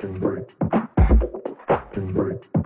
Fucking break. Fucking break.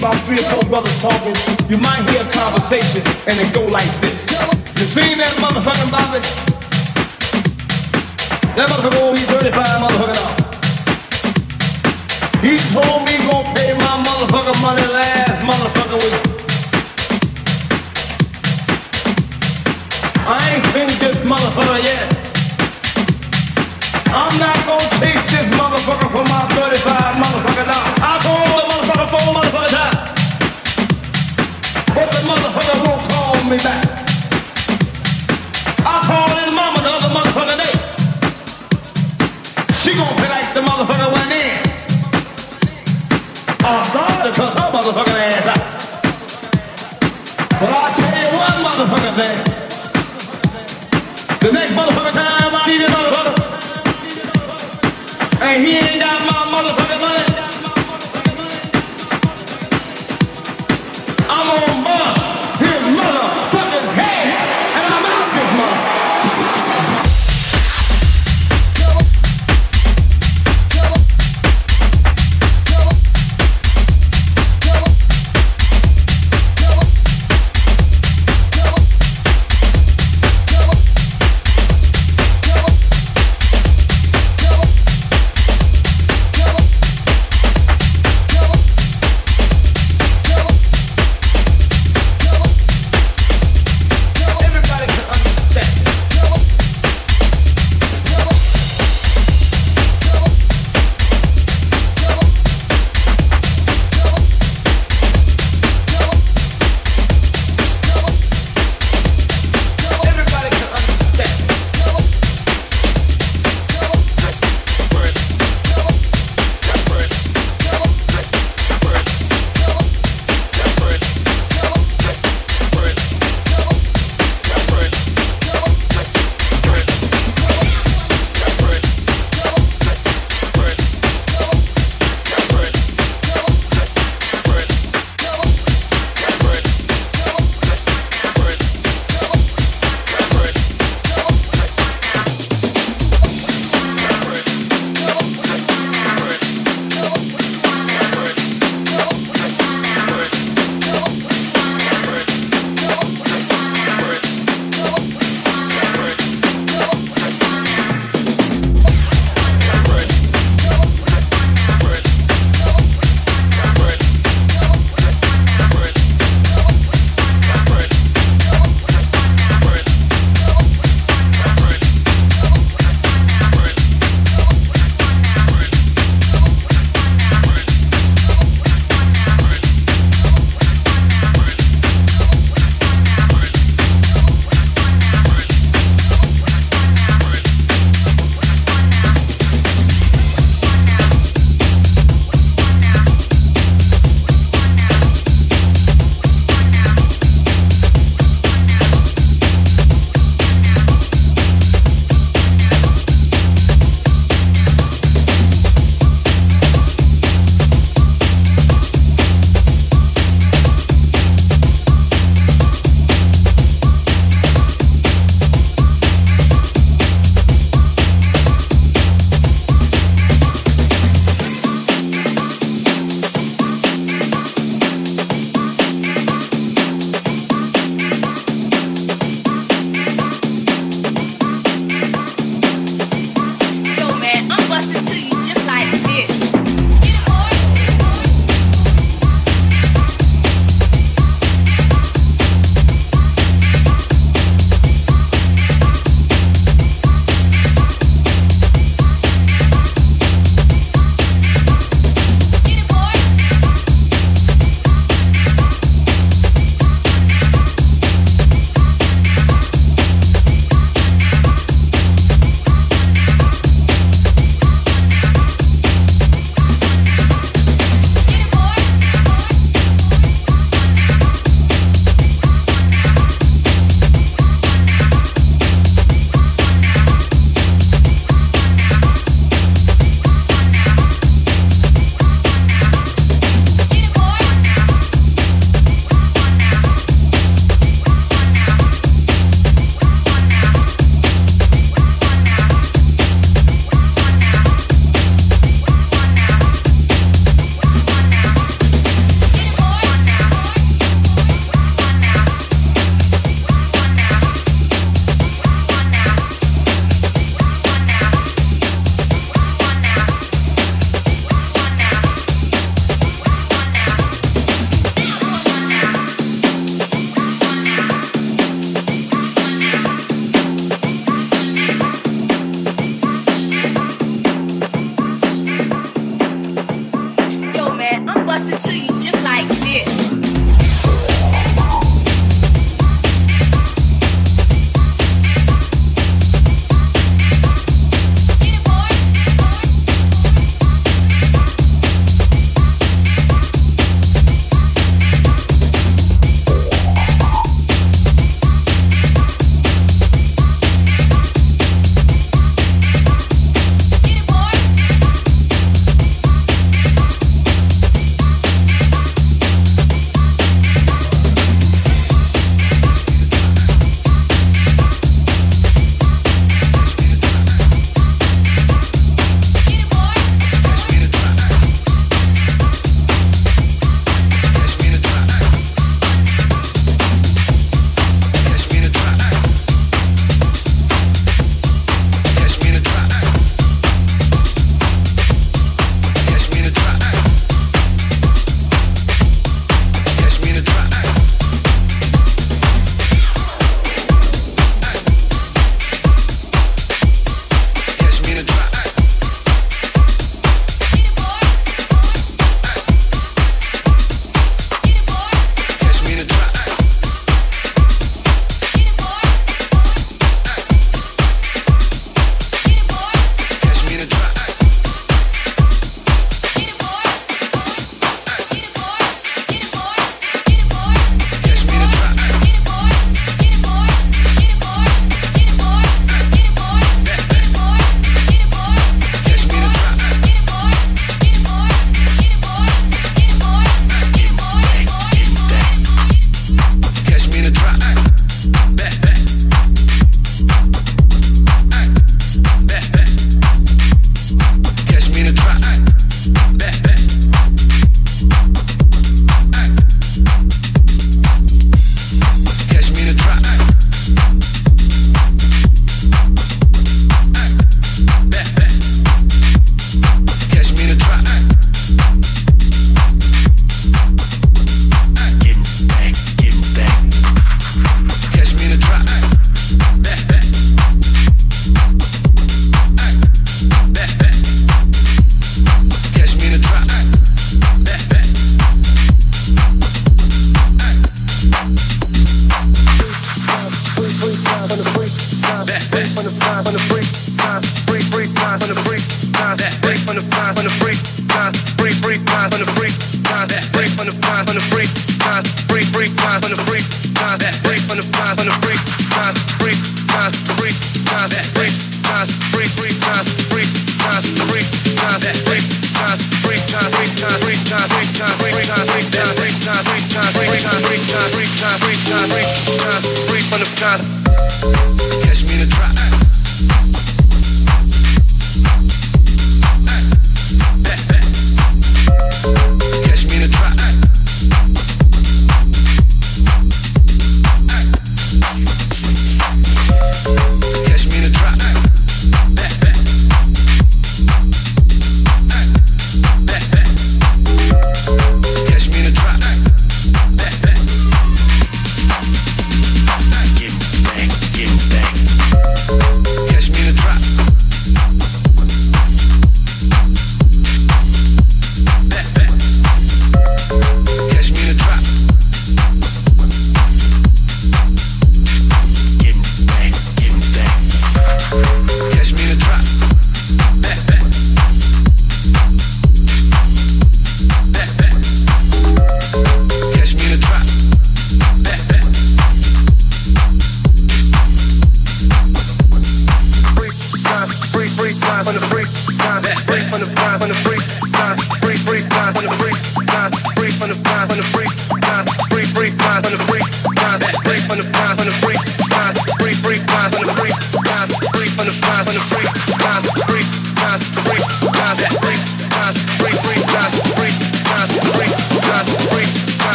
About three or four brothers talking, you might hear a conversation and it go like this. You seen that motherfucking Bobby? That motherfucker owe me 35 motherfucking dollars. He told me gonna pay my motherfucking money last motherfucking week. I ain't seen this motherfucker yet. The motherfucker four motherfucker times. But the motherfucker won't call me back. I called his mama the other motherfucker day. She gon' pay like the motherfucker went in. I started to cuss her motherfucking ass out. But I tell you one motherfucker thing. The next motherfucker time I see this motherfucker, I'm gonna bust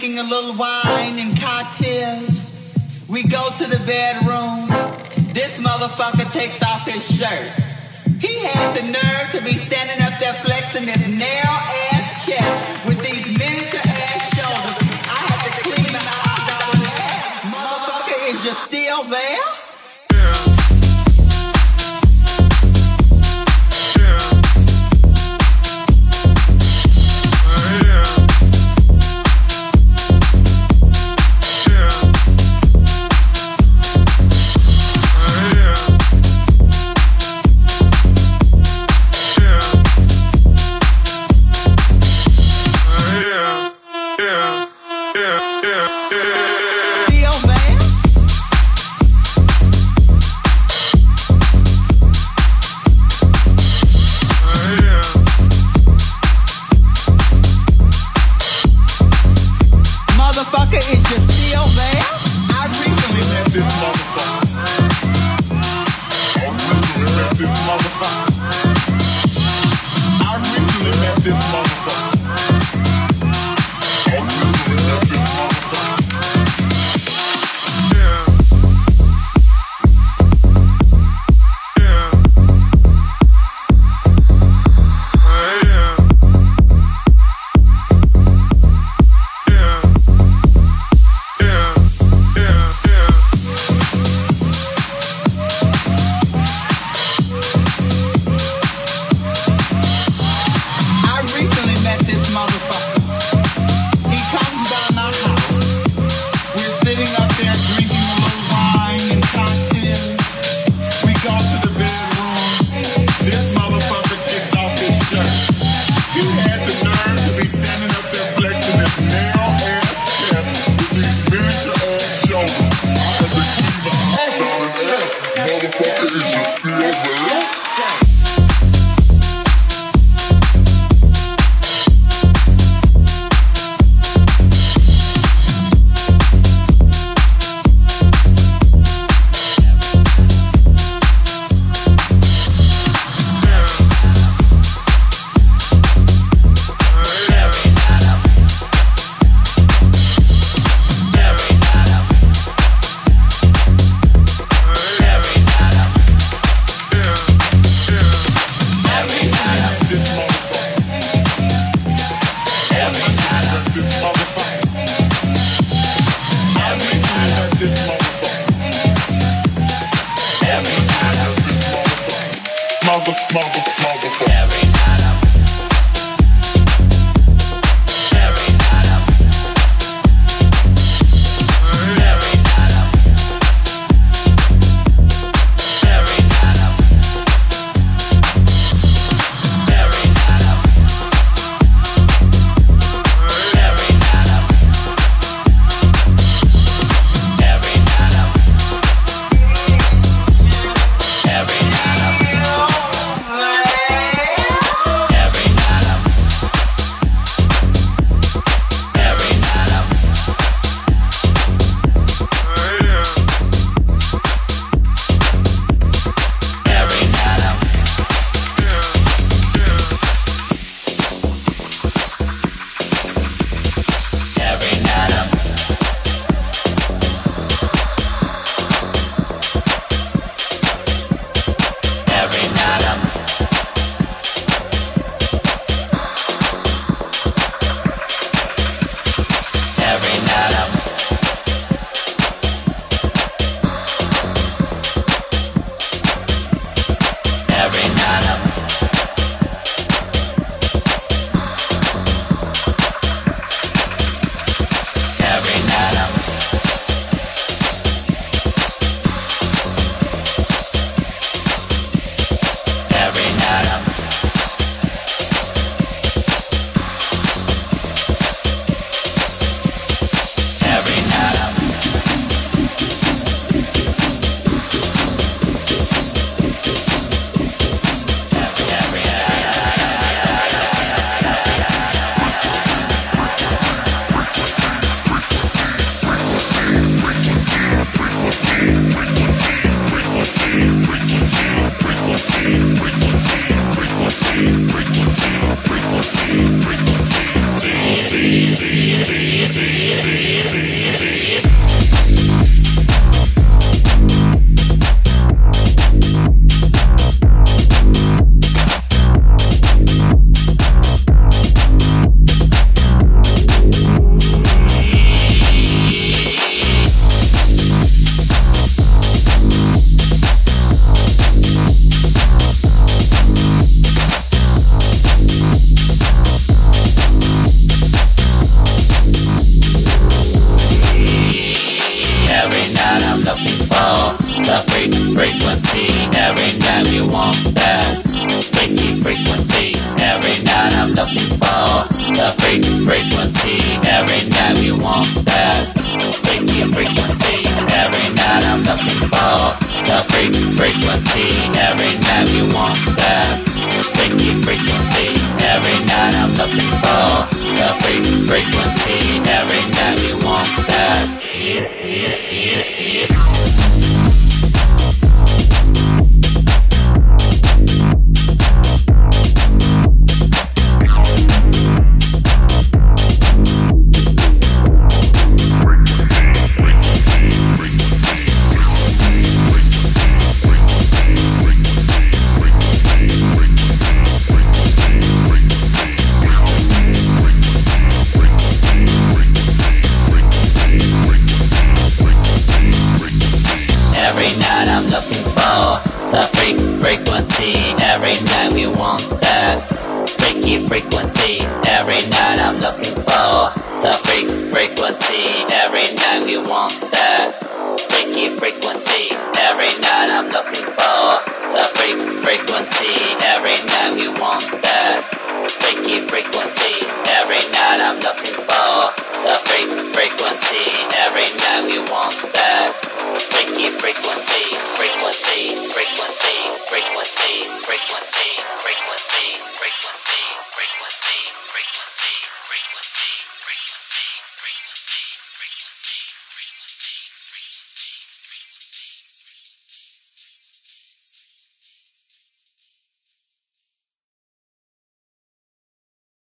drinking a little wine and cocktails. We go to the bedroom. This motherfucker takes off his shirt. this month.